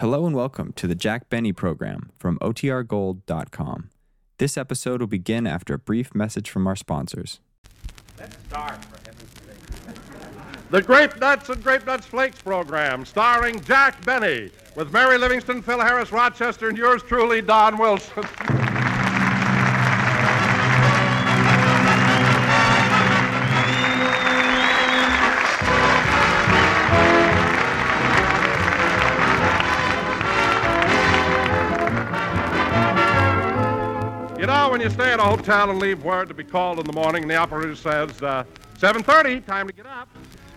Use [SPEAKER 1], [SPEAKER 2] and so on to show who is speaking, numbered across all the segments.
[SPEAKER 1] Hello and welcome to the Jack Benny program from OTRGold.com. This episode will begin after a brief message from our sponsors.
[SPEAKER 2] Let's start, for heaven's sake. The Grape Nuts and Grape Nuts Flakes program, starring Jack Benny, with Mary Livingstone, Phil Harris, Rochester, and yours truly, Don Wilson. when you stay at a hotel and leave word to be called in the morning, and the operator says, uh, 7.30, time to get up.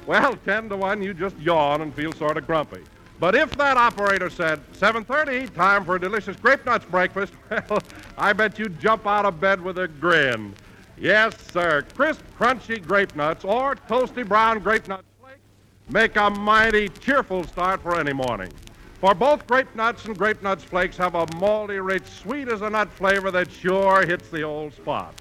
[SPEAKER 2] Well, 10 to 1, you just yawn and feel sort of grumpy. But if that operator said, 7.30, time for a delicious grape nuts breakfast, well, I bet you'd jump out of bed with a grin. Yes, sir, crisp, crunchy grape nuts or toasty brown grape nuts flakes make a mighty cheerful start for any morning. For both grape nuts and grape nuts flakes have a malty, rich, sweet as a nut flavor that sure hits the old spot.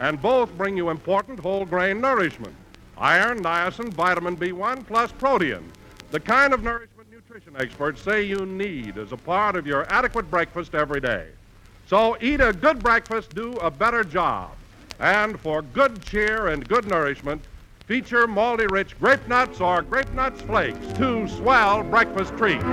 [SPEAKER 2] And both bring you important whole grain nourishment iron, niacin, vitamin B1, plus protein. The kind of nourishment nutrition experts say you need as a part of your adequate breakfast every day. So eat a good breakfast, do a better job. And for good cheer and good nourishment, feature malty rich grape nuts or grape nuts flakes, two swell breakfast treats.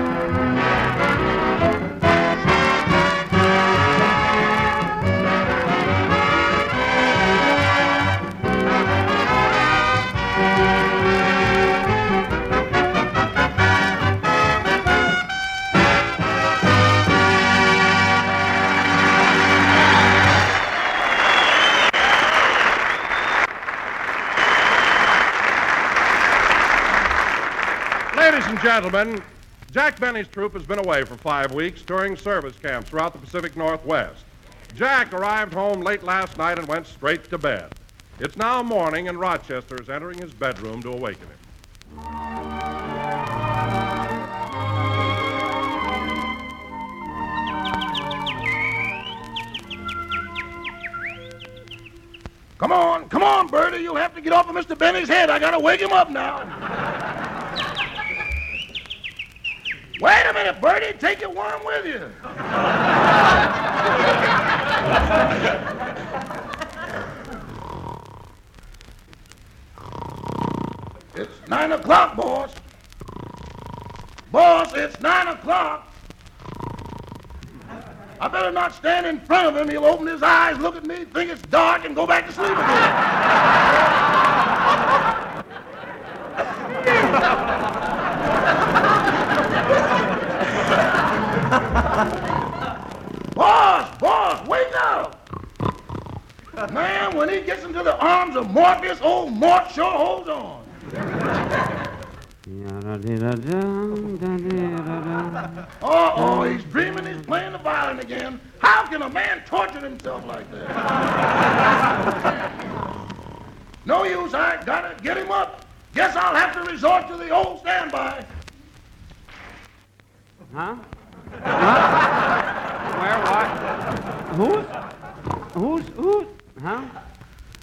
[SPEAKER 2] And gentlemen, Jack Benny's troop has been away for five weeks touring service camps throughout the Pacific Northwest. Jack arrived home late last night and went straight to bed. It's now morning, and Rochester is entering his bedroom to awaken him.
[SPEAKER 3] Come on, come on, Bertie. You'll have to get off of Mr. Benny's head. I gotta wake him up now. Wait a minute, Bertie. Take your worm with you. it's nine o'clock, boss. Boss, it's nine o'clock. I better not stand in front of him. He'll open his eyes, look at me, think it's dark, and go back to sleep again. Man, when he gets into the arms of Morpheus, old Mort sure holds on. Oh, oh, he's dreaming he's playing the violin again. How can a man torture himself like that? no use, I gotta get him up. Guess I'll have to resort to the old standby.
[SPEAKER 4] Huh? Huh? Where? What? Who's? Who's? Who's? Huh?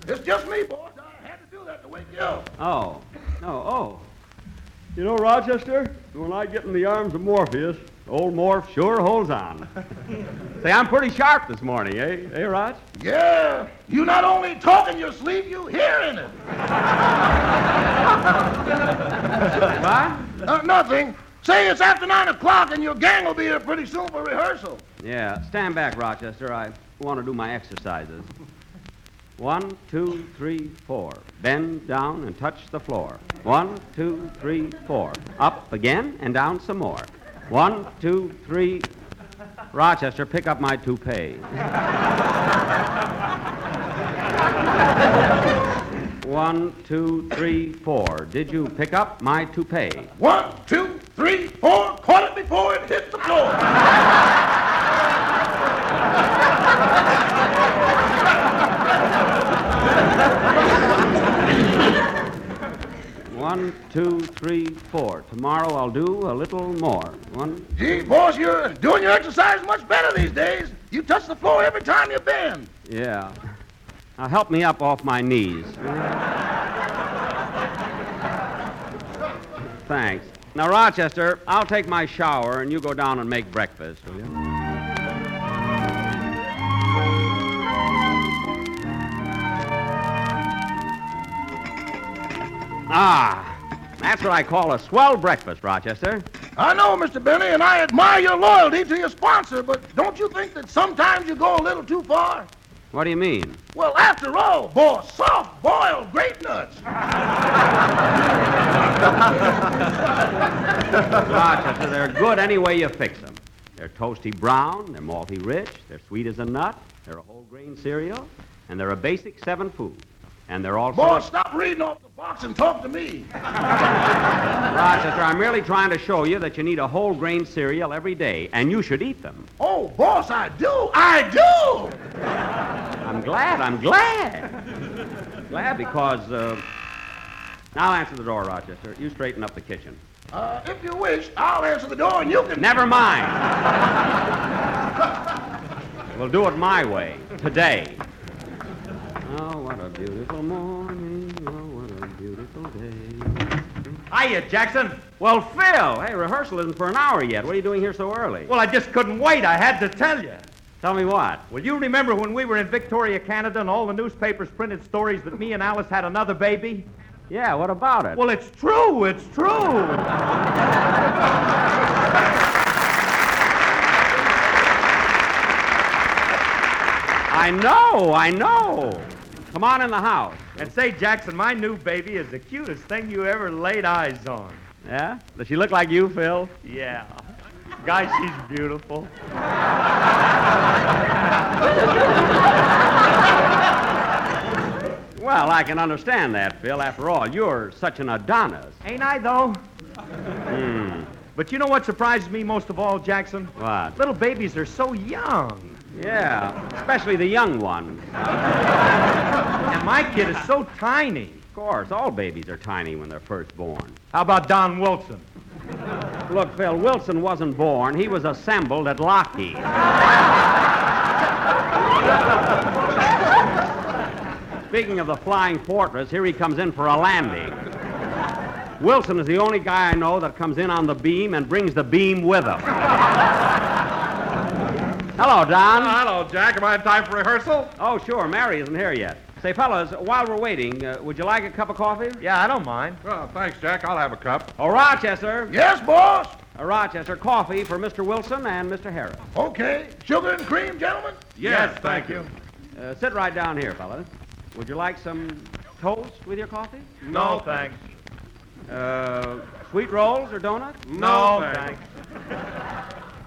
[SPEAKER 3] It's just me, boss. I had to do that to wake you up.
[SPEAKER 4] Oh. No. Oh.
[SPEAKER 5] You know, Rochester, when I get in the arms of Morpheus, old Morph sure holds on.
[SPEAKER 4] Say, I'm pretty sharp this morning, eh?
[SPEAKER 5] eh, Roch?
[SPEAKER 3] Yeah, you not only talk in your sleep, you hearing it.
[SPEAKER 4] What?
[SPEAKER 3] Uh, nothing. Say it's after nine o'clock and your gang will be here pretty soon for rehearsal.
[SPEAKER 4] Yeah. Stand back, Rochester. I want to do my exercises. One, two, three, four. Bend down and touch the floor. One, two, three, four. Up again and down some more. One, two, three. Rochester, pick up my toupee. One, two, three, four. Did you pick up my toupee?
[SPEAKER 3] One, two, three, four. Caught it before it hit the floor.
[SPEAKER 4] One, two, three, four. Tomorrow I'll do a little more. One.
[SPEAKER 3] Gee, boss, you're doing your exercise much better these days. You touch the floor every time you bend.
[SPEAKER 4] Yeah. Now help me up off my knees. Thanks. Now, Rochester, I'll take my shower and you go down and make breakfast, will you? Ah, that's what I call a swell breakfast, Rochester.
[SPEAKER 3] I know, Mr. Benny, and I admire your loyalty to your sponsor, but don't you think that sometimes you go a little too far?
[SPEAKER 4] What do you mean?
[SPEAKER 3] Well, after all, boy, soft boiled grape nuts.
[SPEAKER 4] Rochester, they're good any way you fix them. They're toasty brown, they're malty rich, they're sweet as a nut, they're a whole grain cereal, and they're a basic seven food. And they're also.
[SPEAKER 3] Boy, stop reading off the box and talk to me.
[SPEAKER 4] Rochester, I'm merely trying to show you that you need a whole grain cereal every day, and you should eat them.
[SPEAKER 3] Oh, boss, I do. I do.
[SPEAKER 4] I'm glad, I'm glad. glad because. Uh... Now answer the door, Rochester. You straighten up the kitchen.
[SPEAKER 3] Uh, if you wish, I'll answer the door and you can.
[SPEAKER 4] Never mind. we'll do it my way, today. Oh, what a beautiful morning. Oh, what a beautiful day.
[SPEAKER 6] Hiya, Jackson.
[SPEAKER 4] Well, Phil, hey, rehearsal isn't for an hour yet. What are you doing here so early?
[SPEAKER 6] Well, I just couldn't wait. I had to tell you.
[SPEAKER 4] Tell me what?
[SPEAKER 6] Well, you remember when we were in Victoria, Canada, and all the newspapers printed stories that me and Alice had another baby?
[SPEAKER 4] Yeah, what about it?
[SPEAKER 6] Well, it's true. It's true.
[SPEAKER 4] I know, I know. Come on in the house.
[SPEAKER 6] And say, Jackson, my new baby is the cutest thing you ever laid eyes on.
[SPEAKER 4] Yeah? Does she look like you, Phil?
[SPEAKER 6] Yeah. Guy, she's beautiful.
[SPEAKER 4] Well, I can understand that, Phil. After all, you're such an Adonis.
[SPEAKER 6] Ain't I, though?
[SPEAKER 4] Hmm.
[SPEAKER 6] But you know what surprises me most of all, Jackson?
[SPEAKER 4] What?
[SPEAKER 6] Little babies are so young.
[SPEAKER 4] Yeah, especially the young one.
[SPEAKER 6] And my kid is so tiny.
[SPEAKER 4] Of course, all babies are tiny when they're first born.
[SPEAKER 6] How about Don Wilson?
[SPEAKER 4] Look, Phil, Wilson wasn't born. He was assembled at Lockheed. Speaking of the Flying Fortress, here he comes in for a landing. Wilson is the only guy I know that comes in on the beam and brings the beam with him. Hello, Don.
[SPEAKER 2] Oh, hello, Jack. Am I in time for rehearsal?
[SPEAKER 4] Oh, sure. Mary isn't here yet. Say, fellas, while we're waiting, uh, would you like a cup of coffee?
[SPEAKER 6] Yeah, I don't mind.
[SPEAKER 2] Oh, thanks, Jack. I'll have a cup.
[SPEAKER 4] Oh, Rochester.
[SPEAKER 3] Yes, boss.
[SPEAKER 4] Uh, Rochester, coffee for Mr. Wilson and Mr. Harris.
[SPEAKER 3] Okay. Sugar and cream, gentlemen?
[SPEAKER 2] Yes, thank you.
[SPEAKER 4] Uh, sit right down here, fellas. Would you like some toast with your coffee?
[SPEAKER 6] No, thanks.
[SPEAKER 4] Uh, sweet rolls or donuts?
[SPEAKER 2] No,
[SPEAKER 6] thanks.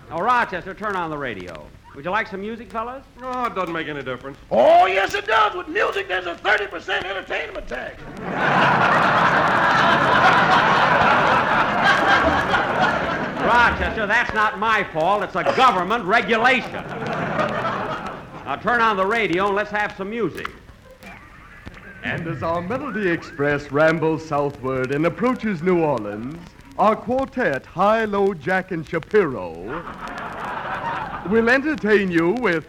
[SPEAKER 4] Oh, Rochester, turn on the radio. Would you like some music, fellas?
[SPEAKER 2] Oh, it doesn't make any difference.
[SPEAKER 3] Oh, yes, it does. With music, there's a 30% entertainment tax.
[SPEAKER 4] Rochester, that's not my fault. It's a government regulation. Now turn on the radio and let's have some music.
[SPEAKER 7] And as our Melody Express rambles southward and approaches New Orleans, our quartet, High, Low, Jack, and Shapiro, will entertain you with.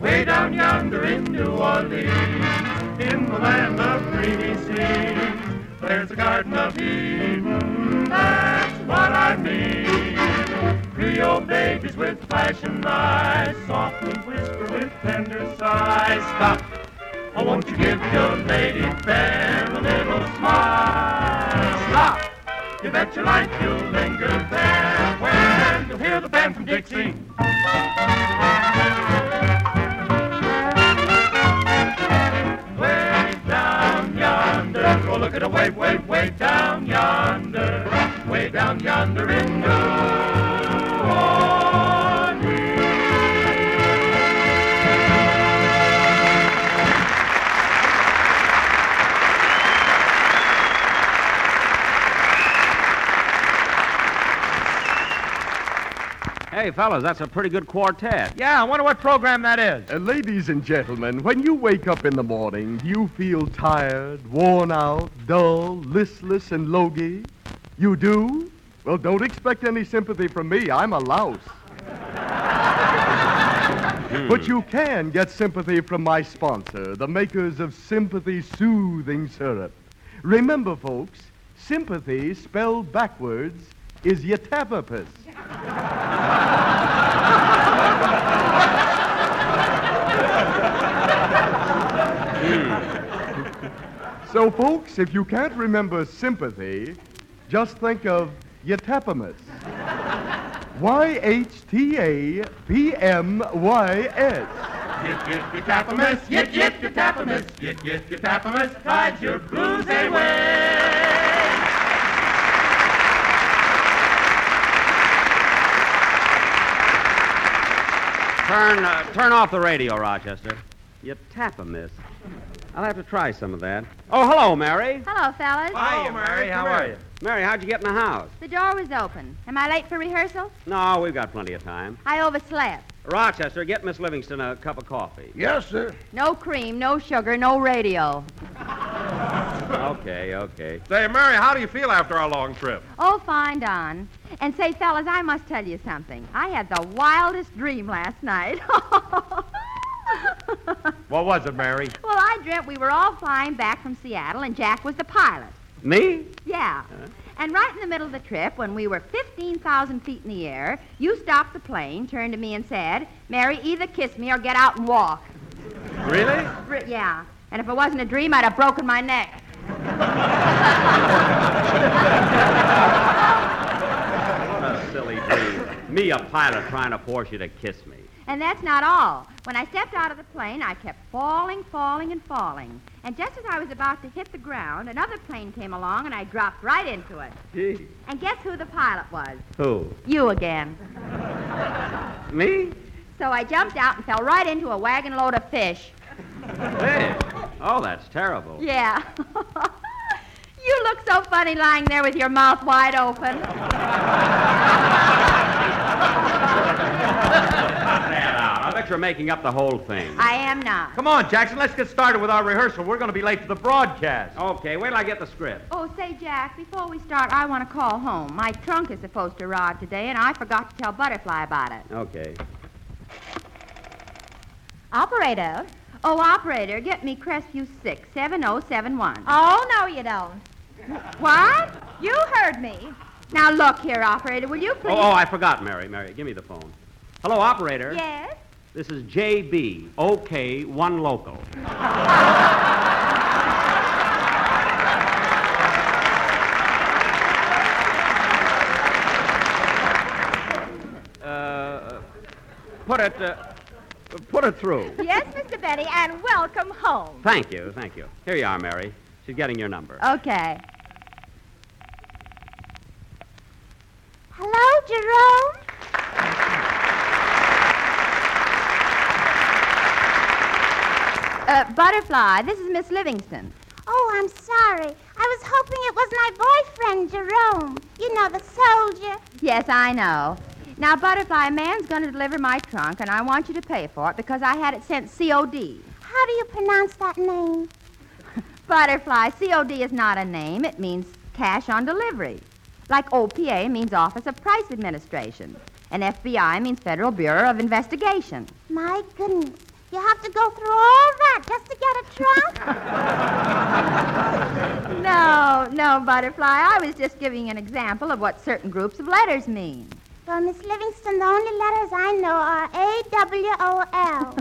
[SPEAKER 8] Way down yonder in New Orleans, in the land of dreamy scenes, there's a garden of Eden, that's what I mean. Creole babies with flashing eyes, softly whisper with tender sighs. Stop, give your lady fair a little smile? Stop, you bet your life you'll linger there when you'll hear the band from Dixie. Way down yonder, oh look at a way, way, way down yonder, way down yonder in New
[SPEAKER 4] Hey, fellas, that's a pretty good quartet.
[SPEAKER 6] Yeah, I wonder what program that is.
[SPEAKER 7] Uh, ladies and gentlemen, when you wake up in the morning, do you feel tired, worn out, dull, listless, and logy? You do? Well, don't expect any sympathy from me. I'm a louse. But you can get sympathy from my sponsor, the makers of Sympathy Soothing Syrup. Remember, folks, sympathy spelled backwards is yatapapus. So, folks, if you can't remember sympathy, just think of yatapamus. Y H T A P M Y S.
[SPEAKER 8] Yip, yip, you tapamus, yip, yip, you tapamus, yip, yip, you tapamus, your blues away.
[SPEAKER 4] Turn, uh, turn off the radio, Rochester. You tap a miss. I'll have to try some of that. Oh, hello, Mary.
[SPEAKER 9] Hello, fellas.
[SPEAKER 6] Hi, Hiya, Mary. How are you?
[SPEAKER 4] Mary, how'd you get in the house?
[SPEAKER 9] The door was open. Am I late for rehearsal?
[SPEAKER 4] No, we've got plenty of time.
[SPEAKER 9] I overslept.
[SPEAKER 4] Rochester, get Miss Livingstone a cup of coffee.
[SPEAKER 3] Yes, sir.
[SPEAKER 9] No cream, no sugar, no radio.
[SPEAKER 4] Okay, okay.
[SPEAKER 2] Say, Mary, how do you feel after our long trip?
[SPEAKER 9] Oh, fine, Don. And say, fellas, I must tell you something. I had the wildest dream last night.
[SPEAKER 6] What was it, Mary?
[SPEAKER 9] well, I dreamt we were all flying back from Seattle, and Jack was the pilot.
[SPEAKER 4] Me?
[SPEAKER 9] Yeah. And right in the middle of the trip, when we were 15,000 feet in the air, you stopped the plane, turned to me, and said, Mary, either kiss me or get out and walk.
[SPEAKER 6] Really?
[SPEAKER 9] Yeah. And if it wasn't a dream, I'd have broken my neck.
[SPEAKER 4] What a silly dream. Me, a pilot, trying to force you to kiss me.
[SPEAKER 9] And that's not all. When I stepped out of the plane, I kept falling, falling, and falling. And just as I was about to hit the ground, another plane came along, and I dropped right into it.
[SPEAKER 4] Gee.
[SPEAKER 9] And guess who the pilot was?
[SPEAKER 4] Who?
[SPEAKER 9] You again.
[SPEAKER 4] Me?
[SPEAKER 9] So I jumped out and fell right into a wagon load of fish.
[SPEAKER 4] Hey. Oh, that's terrible.
[SPEAKER 9] Yeah. you look so funny lying there with your mouth wide open.
[SPEAKER 4] I bet you're making up the whole thing.
[SPEAKER 9] I am not.
[SPEAKER 6] Come on, Jackson, let's get started with our rehearsal. We're going to be late for the broadcast.
[SPEAKER 4] Okay, wait till I get the script.
[SPEAKER 9] Oh, say, Jack, before we start, I want to call home. My trunk is supposed to arrive today, and I forgot to tell Butterfly about it.
[SPEAKER 4] Okay.
[SPEAKER 9] Operator. Oh, operator, get me Crestview 67071.
[SPEAKER 10] Oh, no, you don't.
[SPEAKER 9] What?
[SPEAKER 10] You heard me.
[SPEAKER 9] Now, look here, operator, will you please?
[SPEAKER 4] Oh, oh, I forgot, Mary. Mary, give me the phone. Hello, operator.
[SPEAKER 10] Yes?
[SPEAKER 4] This is JB. OK, one local. uh, put it, uh, put it through.
[SPEAKER 10] Yes, Mr. Benny, and welcome home.
[SPEAKER 4] Thank you, thank you. Here you are, Mary. She's getting your number.
[SPEAKER 9] Okay.
[SPEAKER 10] Hello, Jerome?
[SPEAKER 9] Uh, Butterfly, this is Miss Livingstone.
[SPEAKER 10] Oh, I'm sorry. I was hoping it was my boyfriend, Jerome. You know, the soldier.
[SPEAKER 9] Yes, I know. Now, Butterfly, a man's going to deliver my trunk, and I want you to pay for it because I had it sent COD.
[SPEAKER 10] How do you pronounce that name?
[SPEAKER 9] Butterfly, COD is not a name. It means cash on delivery. Like OPA means Office of Price Administration. And FBI means Federal Bureau of Investigation.
[SPEAKER 10] My goodness. You have to go through all that just to get a trunk?
[SPEAKER 9] No, no, Butterfly. I was just giving an example of what certain groups of letters mean.
[SPEAKER 10] Well, Miss Livingstone, the only letters I know are A W O L.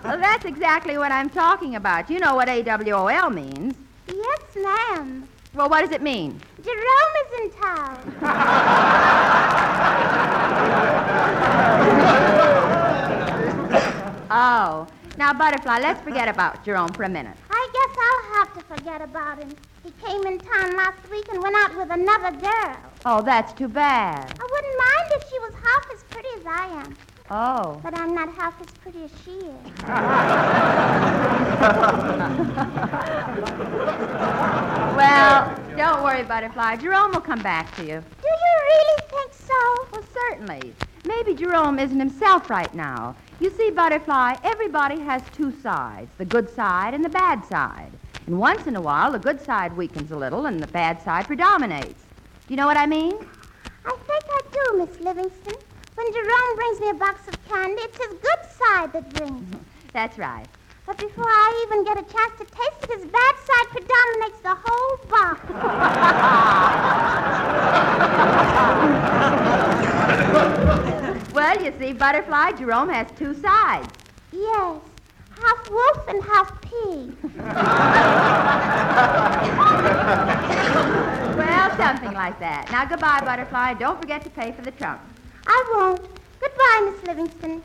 [SPEAKER 9] Well, that's exactly what I'm talking about. You know what AWOL means.
[SPEAKER 10] Yes, ma'am.
[SPEAKER 9] Well, what does it mean?
[SPEAKER 10] Jerome is in town.
[SPEAKER 9] Oh. Now, Butterfly, let's forget about Jerome for a minute.
[SPEAKER 10] Have to forget about him. He came in town last week and went out with another girl.
[SPEAKER 9] Oh, that's too bad.
[SPEAKER 10] I wouldn't mind if she was half as pretty as I am,
[SPEAKER 9] Oh.
[SPEAKER 10] but I'm not half as pretty as she is.
[SPEAKER 9] Well, don't worry, Butterfly. Jerome will come back to you.
[SPEAKER 10] Do you really think so?
[SPEAKER 9] Well, certainly. Maybe Jerome isn't himself right now. You see, Butterfly, everybody has two sides the good side and the bad side. And once in a while, the good side weakens a little and the bad side predominates. Do you know what I mean?
[SPEAKER 10] I think I do, Miss Livingstone. When Jerome brings me a box of candy, it's his good side that brings it.
[SPEAKER 9] That's right.
[SPEAKER 10] But before I even get a chance to taste it, his bad side predominates the whole box.
[SPEAKER 9] Well, you see, Butterfly, Jerome has two sides.
[SPEAKER 10] yes, half wolf and half pig.
[SPEAKER 9] Well, something like that. Now, goodbye, Butterfly. Don't forget to pay for the trunk.
[SPEAKER 10] I won't. Goodbye, Miss Livingstone.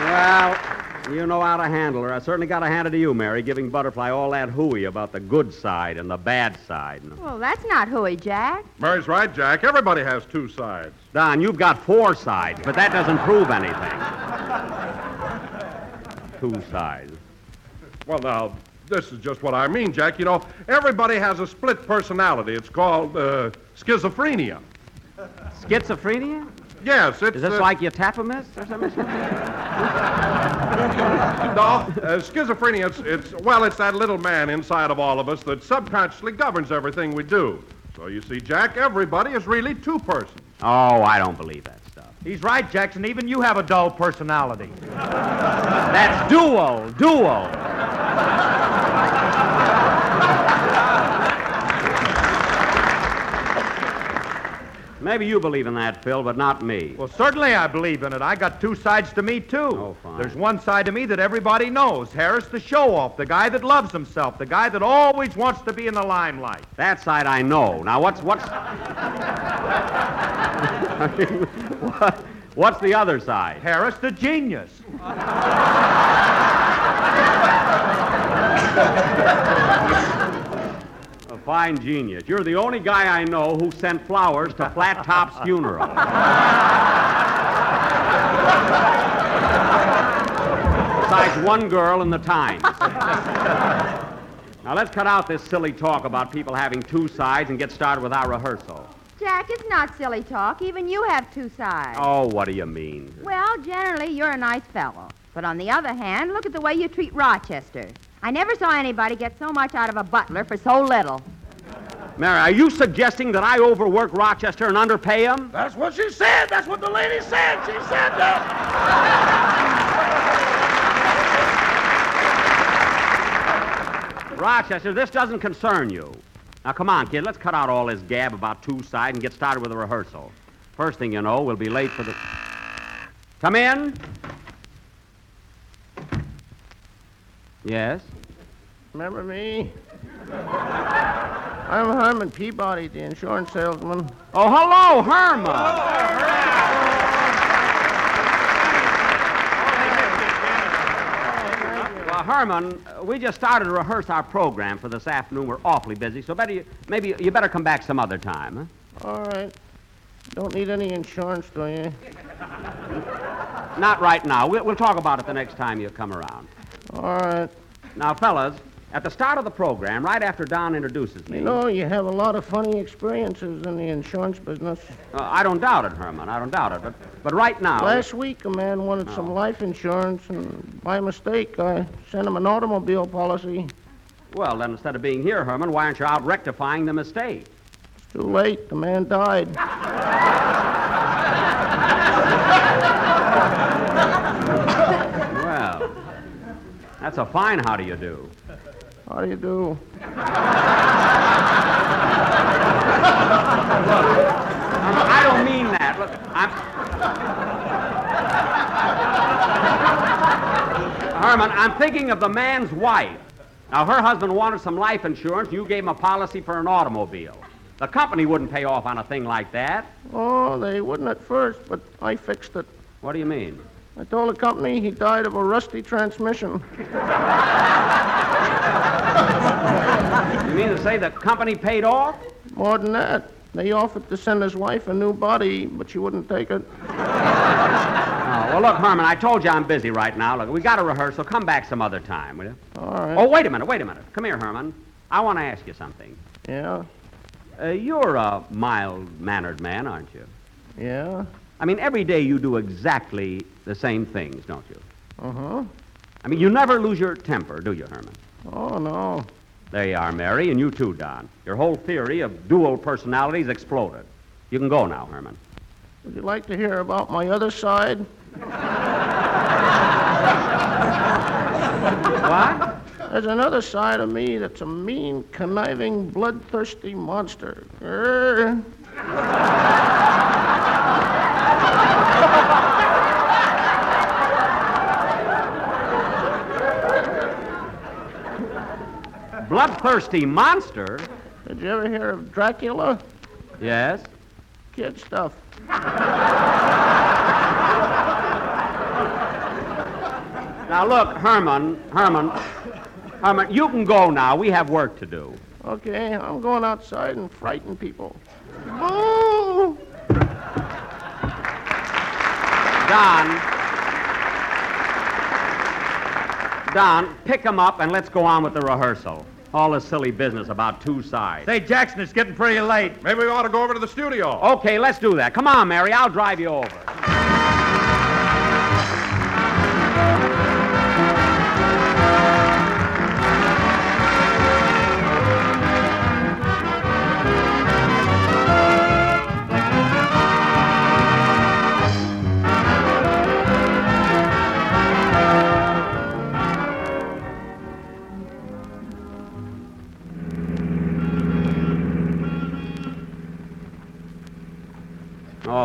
[SPEAKER 4] Well, you know how to handle her. I certainly got to hand it to you, Mary, giving Butterfly all that hooey about the good side and the bad side.
[SPEAKER 9] Well, that's not hooey, Jack.
[SPEAKER 2] Mary's right, Jack. Everybody has two sides.
[SPEAKER 4] Don, you've got four sides, but that doesn't prove anything. Two sides.
[SPEAKER 2] Well, now, this is just what I mean, Jack. You know, everybody has a split personality. It's called uh, schizophrenia.
[SPEAKER 4] Schizophrenia?
[SPEAKER 2] Yes, it's.
[SPEAKER 4] Is this
[SPEAKER 2] uh,
[SPEAKER 4] like your tapamist or something?
[SPEAKER 2] No, uh, schizophrenia, it's, it's, well, it's that little man inside of all of us that subconsciously governs everything we do. So you see, Jack, everybody is really two persons.
[SPEAKER 4] oh, I don't believe that stuff.
[SPEAKER 6] He's right, Jackson. Even you have a dull personality.
[SPEAKER 4] That's dual, dual. Maybe you believe in that, Phil, but not me.
[SPEAKER 6] Well, certainly I believe in it. I got two sides to me, too.
[SPEAKER 4] Oh, fine.
[SPEAKER 6] There's one side to me that everybody knows. Harris, the show-off, the guy that loves himself, the guy that always wants to be in the limelight.
[SPEAKER 4] That side I know. Now, what's what's what, what's the other side?
[SPEAKER 6] Harris, the genius.
[SPEAKER 4] Fine genius. You're the only guy I know who sent flowers to Flat Top's funeral. Besides one girl in the Times. now let's cut out this silly talk about people having two sides and get started with our rehearsal.
[SPEAKER 9] Jack, it's not silly talk. Even you have two sides.
[SPEAKER 4] Oh, what do you mean?
[SPEAKER 9] Well, generally, you're a nice fellow. But on the other hand, look at the way you treat Rochester. I never saw anybody get so much out of a butler for so little.
[SPEAKER 4] Mary, are you suggesting that I overwork Rochester and underpay him?
[SPEAKER 3] That's what she said. That's what the lady said. She said that.
[SPEAKER 4] Rochester, this doesn't concern you. Now, come on, kid. Let's cut out all this gab about two sides and get started with the rehearsal. First thing you know, we'll be late for the. Come in. Yes?
[SPEAKER 11] Remember me? I'm Herman Peabody, the insurance salesman.
[SPEAKER 4] Oh, hello, Herman. Well, Herman, we just started to rehearse our program for this afternoon. We're awfully busy, so better you, maybe you better come back some other time. Huh?
[SPEAKER 11] All right. Don't need any insurance, do you?
[SPEAKER 4] Not right now. We'll, we'll talk about it the next time you come around.
[SPEAKER 11] All right.
[SPEAKER 4] Now, fellas, at the start of the program, right after Don introduces me.
[SPEAKER 11] You know, you have a lot of funny experiences in the insurance business.
[SPEAKER 4] Uh, I don't doubt it, Herman. I don't doubt it. But, but right now.
[SPEAKER 11] Last week, a man wanted some life insurance, and by mistake, I sent him an automobile policy.
[SPEAKER 4] Well, then, instead of being here, Herman, why aren't you out rectifying the mistake?
[SPEAKER 11] It's too late. The man died.
[SPEAKER 4] Well, that's a fine how do you do.
[SPEAKER 11] How do you do?
[SPEAKER 4] I don't mean that. Look, I'm. Herman, I'm thinking of the man's wife. Now, her husband wanted some life insurance. You gave him a policy for an automobile. The company wouldn't pay off on a thing like that.
[SPEAKER 11] Oh, they wouldn't at first, but I fixed it.
[SPEAKER 4] What do you mean?
[SPEAKER 11] I told the company he died of a rusty transmission.
[SPEAKER 4] You mean to say the company paid off?
[SPEAKER 11] More than that, they offered to send his wife a new body, but she wouldn't take it.
[SPEAKER 4] Oh, well, look, Herman, I told you I'm busy right now. Look, we got a rehearsal. Come back some other time, will you?
[SPEAKER 11] All right.
[SPEAKER 4] Oh, wait a minute, wait a minute. Come here, Herman. I want to ask you something.
[SPEAKER 11] Yeah,
[SPEAKER 4] Uh, you're a mild mannered man, aren't you?
[SPEAKER 11] yeah,
[SPEAKER 4] I mean, every day you do exactly the same things, don't you?
[SPEAKER 11] uh huh.
[SPEAKER 4] I mean, you never lose your temper, do you, Herman?
[SPEAKER 11] Oh, no.
[SPEAKER 4] There you are, Mary, and you too, Don. Your whole theory of dual personalities exploded. You can go now, Herman.
[SPEAKER 11] Would you like to hear about my other side?
[SPEAKER 4] What?
[SPEAKER 11] There's another side of me that's a mean, conniving, bloodthirsty monster. Grr.
[SPEAKER 4] Bloodthirsty monster?
[SPEAKER 11] Did you ever hear of Dracula?
[SPEAKER 4] Yes.
[SPEAKER 11] Kid stuff.
[SPEAKER 4] Now, look, Herman, Herman, Herman, you can go now. We have work to do.
[SPEAKER 11] Okay, I'm going outside and frighten people. Boo!
[SPEAKER 4] Don. Don, pick him up and let's go on with the rehearsal. All this silly business about two sides.
[SPEAKER 6] Say, Jackson, it's getting pretty late.
[SPEAKER 2] Maybe we ought to go over to the studio.
[SPEAKER 4] Okay, let's do that. Come on, Mary. I'll drive you over.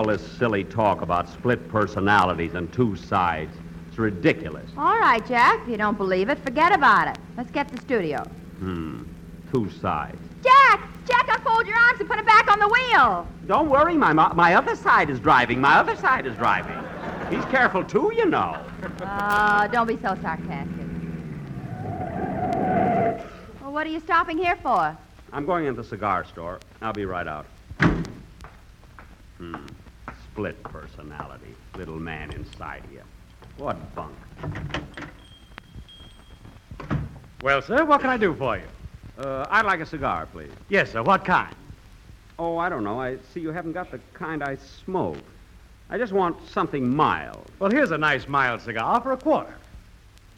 [SPEAKER 4] All this silly talk about split personalities and two sides. It's ridiculous.
[SPEAKER 9] All right, Jack. If you don't believe it, forget about it. Let's get to the studio.
[SPEAKER 4] Hmm. Two sides.
[SPEAKER 9] Jack! Jack, unfold your arms and put it back on the wheel.
[SPEAKER 4] Don't worry, my, my other side is driving. My other side is driving. He's careful, too, you know.
[SPEAKER 9] Oh, don't be so sarcastic. Well, what are you stopping here for?
[SPEAKER 4] I'm going into the cigar store. I'll be right out. Hmm. Split personality. Little man inside you. What bunk.
[SPEAKER 12] Well, sir, what can I do for you?
[SPEAKER 4] Uh, I'd like a cigar, please.
[SPEAKER 12] Yes, sir. What kind?
[SPEAKER 4] Oh, I don't know. I see you haven't got the kind I smoke. I just want something mild.
[SPEAKER 12] Well, here's a nice mild cigar for a quarter.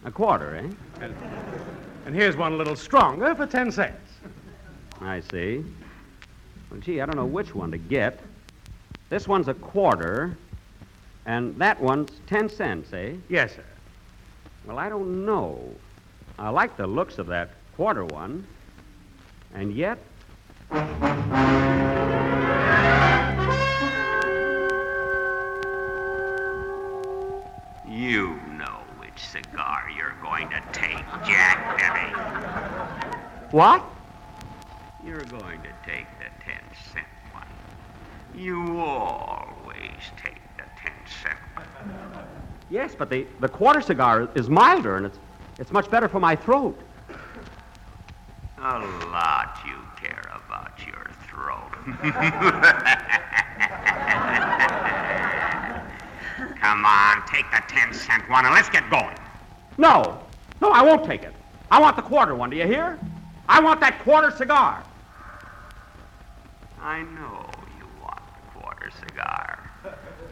[SPEAKER 4] A quarter, eh?
[SPEAKER 12] And, and here's one a little stronger for ten cents.
[SPEAKER 4] I see. Well, gee, I don't know which one to get. This one's a quarter, and that one's ten cents, eh?
[SPEAKER 12] Yes, sir.
[SPEAKER 4] Well, I don't know. I like the looks of that quarter one, and yet.
[SPEAKER 13] You know which cigar you're going to take, Jack Benny.
[SPEAKER 4] What?
[SPEAKER 13] You always take the ten cent one.
[SPEAKER 4] Yes, but the, the quarter cigar is milder, and it's, it's much better for my throat.
[SPEAKER 13] A lot you care about your throat. Come on, take the ten cent one and let's get going.
[SPEAKER 4] No, no, I won't take it. I want the quarter one, do you hear? I want that quarter cigar.
[SPEAKER 13] I know you want the quarter cigar.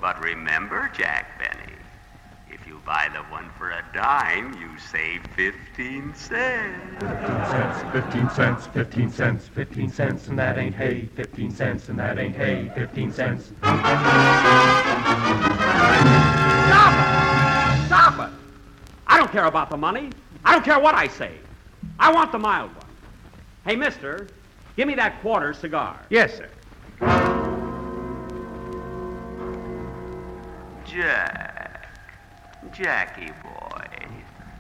[SPEAKER 13] But remember, Jack Benny, if you buy the one for a dime, you save 15 cents.
[SPEAKER 8] 15 cents, 15 cents, 15 cents, 15 cents, and that ain't hay. 15 cents, and that ain't hay. 15 cents.
[SPEAKER 4] Stop it! Stop it! I don't care about the money. I don't care what I say. I want the mild one. Hey, mister, give me that quarter cigar.
[SPEAKER 12] Yes, sir.
[SPEAKER 13] Jack, Jackie boy,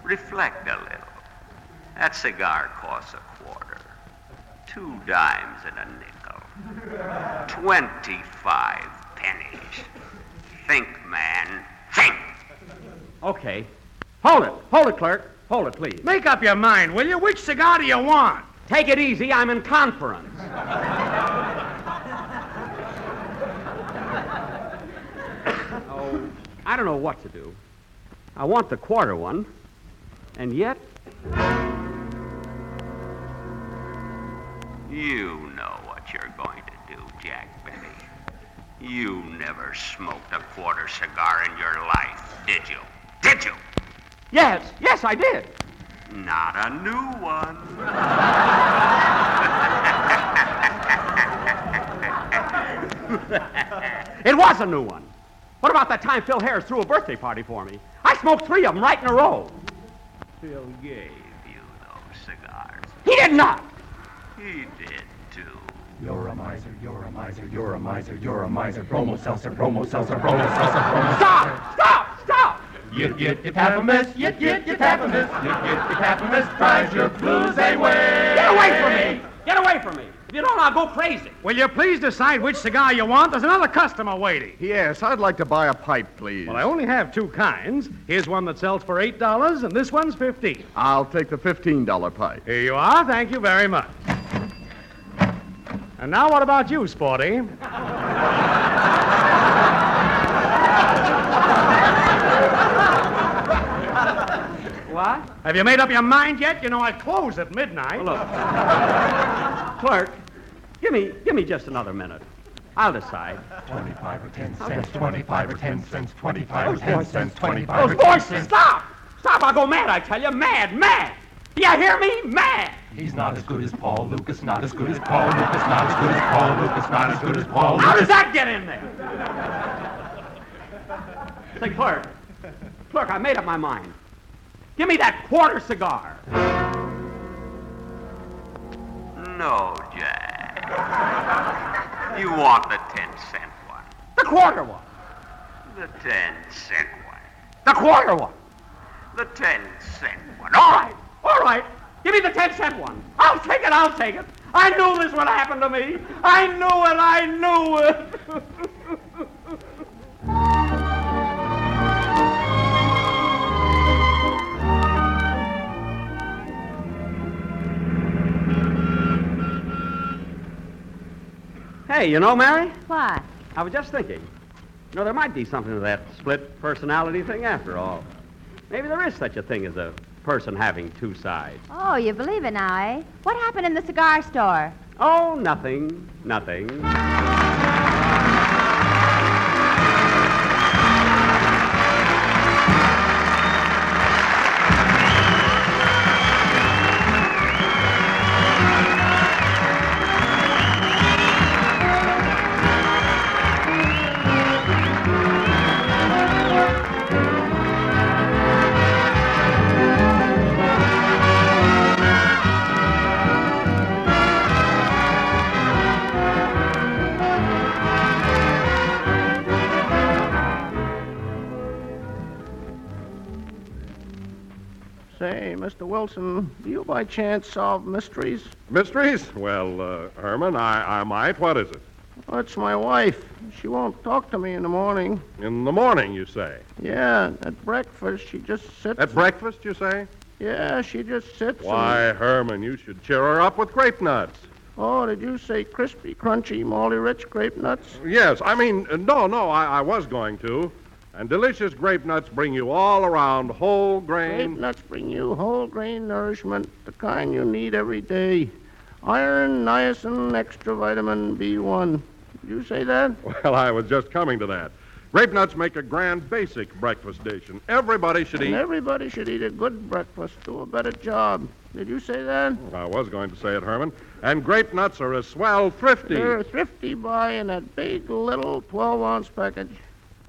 [SPEAKER 13] reflect a little. That cigar costs a quarter. Two dimes and a nickel. Twenty-five pennies. Think, man. Think!
[SPEAKER 4] Okay. Hold it. Hold it, clerk. Hold it, please.
[SPEAKER 12] Make up your mind, will you? Which cigar do you want?
[SPEAKER 4] Take it easy. I'm in conference. oh, I don't know what to do. I want the quarter one, and yet.
[SPEAKER 13] You know what you're going to do, Jack Benny. You never smoked a quarter cigar in your life, did you? Did you?
[SPEAKER 4] Yes, yes, I did.
[SPEAKER 13] Not a new one.
[SPEAKER 4] It was a new one. What about that time Phil Harris threw a birthday party for me? I smoked three of them right in a row.
[SPEAKER 13] Phil gave you those cigars.
[SPEAKER 4] He did not.
[SPEAKER 13] He did, too.
[SPEAKER 8] You're a miser, you're a miser, you're a miser, you're a miser. Bromo seltzer, bromo seltzer, bromo seltzer, bromo
[SPEAKER 4] Stop! Stop! Stop!
[SPEAKER 8] Yit, yit, yit, tap a miss, yit, yit, yit, tap a miss, yit, yit, yit, tap a miss, drives your blues away.
[SPEAKER 4] Get away from me! Get away from me! If you don't, I'll go crazy.
[SPEAKER 12] Will you please decide which cigar you want? There's another customer waiting.
[SPEAKER 7] Yes, I'd like to buy a pipe, please.
[SPEAKER 12] Well, I only have two kinds. Here's one that sells for eight dollars, and this one's fifteen.
[SPEAKER 7] I'll take the $15 pipe.
[SPEAKER 12] Here you are. Thank you very much. And now, what about you, Sporty?
[SPEAKER 4] What?
[SPEAKER 12] Have you made up your mind yet? You know I close at midnight.
[SPEAKER 4] Look. Clerk, give me give me just another minute. I'll decide.
[SPEAKER 8] 25 or 10 cents, 25 or 10 cents, 25 or 10 cents, 25 or
[SPEAKER 4] Those voices! Stop! Stop! I'll go mad, I tell you. Mad, mad! Do you hear me? Mad!
[SPEAKER 8] He's not as good as Paul Lukas, not as good as Paul Lukas, not as good as Paul Lukas, not as good as Paul
[SPEAKER 4] How does that get in there? Say, clerk. Clerk, I made up my mind. Give me that quarter cigar.
[SPEAKER 13] No, Jack. You want the 10 cent one.
[SPEAKER 4] The quarter one.
[SPEAKER 13] The 10 cent one.
[SPEAKER 4] The quarter one.
[SPEAKER 13] The 10 cent one.
[SPEAKER 4] All right. All right. Give me the 10 cent one. I'll take it. I'll take it. I knew this would happen to me. I knew it. I knew it. Hey, you know, Mary,
[SPEAKER 9] What?
[SPEAKER 4] I was just thinking. You know, there might be something to that split personality thing after all. Maybe there is such a thing as a person having two sides.
[SPEAKER 9] Oh, you believe it now, eh? What happened in the cigar store?
[SPEAKER 4] Oh, nothing. Nothing.
[SPEAKER 11] Mr. Wilson, do you by chance solve mysteries?
[SPEAKER 2] Mysteries? Well, uh, Herman, I, I might. What is it?
[SPEAKER 11] Oh, it's my wife. She won't talk to me in the morning.
[SPEAKER 2] In the morning, you say?
[SPEAKER 11] Yeah, at breakfast, she just sits.
[SPEAKER 2] At breakfast, you say?
[SPEAKER 11] Yeah, she just sits. and-
[SPEAKER 2] Why, Herman, you should cheer her up with grape nuts.
[SPEAKER 11] Oh, did you say crispy, crunchy, moldy rich grape nuts?
[SPEAKER 2] Yes, I mean, uh, no, no, I, I was going to. And delicious grape nuts bring you all around whole grain.
[SPEAKER 11] Grape nuts bring you whole grain nourishment, the kind you need every day. Iron, niacin, extra vitamin B1. Did you say that?
[SPEAKER 2] Well, I was just coming to that. Grape nuts make a grand basic breakfast dish, and everybody should
[SPEAKER 11] And
[SPEAKER 2] eat.
[SPEAKER 11] everybody should eat a good breakfast, do a better job. Did you say that?
[SPEAKER 2] I was going to say it, Herman. And grape nuts are a swell thrifty.
[SPEAKER 11] They're a thrifty buy in that big little 12 ounce package.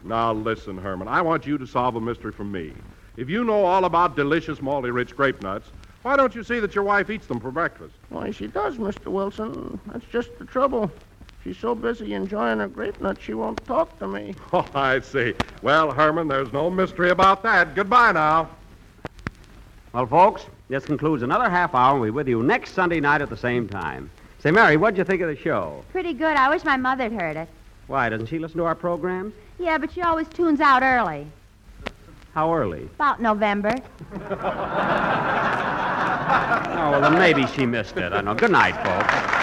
[SPEAKER 2] Now listen, Herman. I want you to solve a mystery for me. If you know all about delicious malty rich grape nuts, why don't you see that your wife eats them for breakfast?
[SPEAKER 11] Why, she does, Mr. Wilson. That's just the trouble. She's so busy enjoying her grape nuts, she won't talk to me.
[SPEAKER 2] Oh, I see. Well, Herman, there's no mystery about that. Goodbye now.
[SPEAKER 4] Well, folks, this concludes another half hour, and we're with you next Sunday night at the same time. Say, Mary, what'd you think of the show?
[SPEAKER 9] Pretty good. I wish my mother'd heard it.
[SPEAKER 4] Why, doesn't she listen to our programs?
[SPEAKER 9] Yeah, but she always tunes out early.
[SPEAKER 4] How early?
[SPEAKER 9] About November.
[SPEAKER 4] Oh, well, then maybe she missed it. I know. Good night, folks.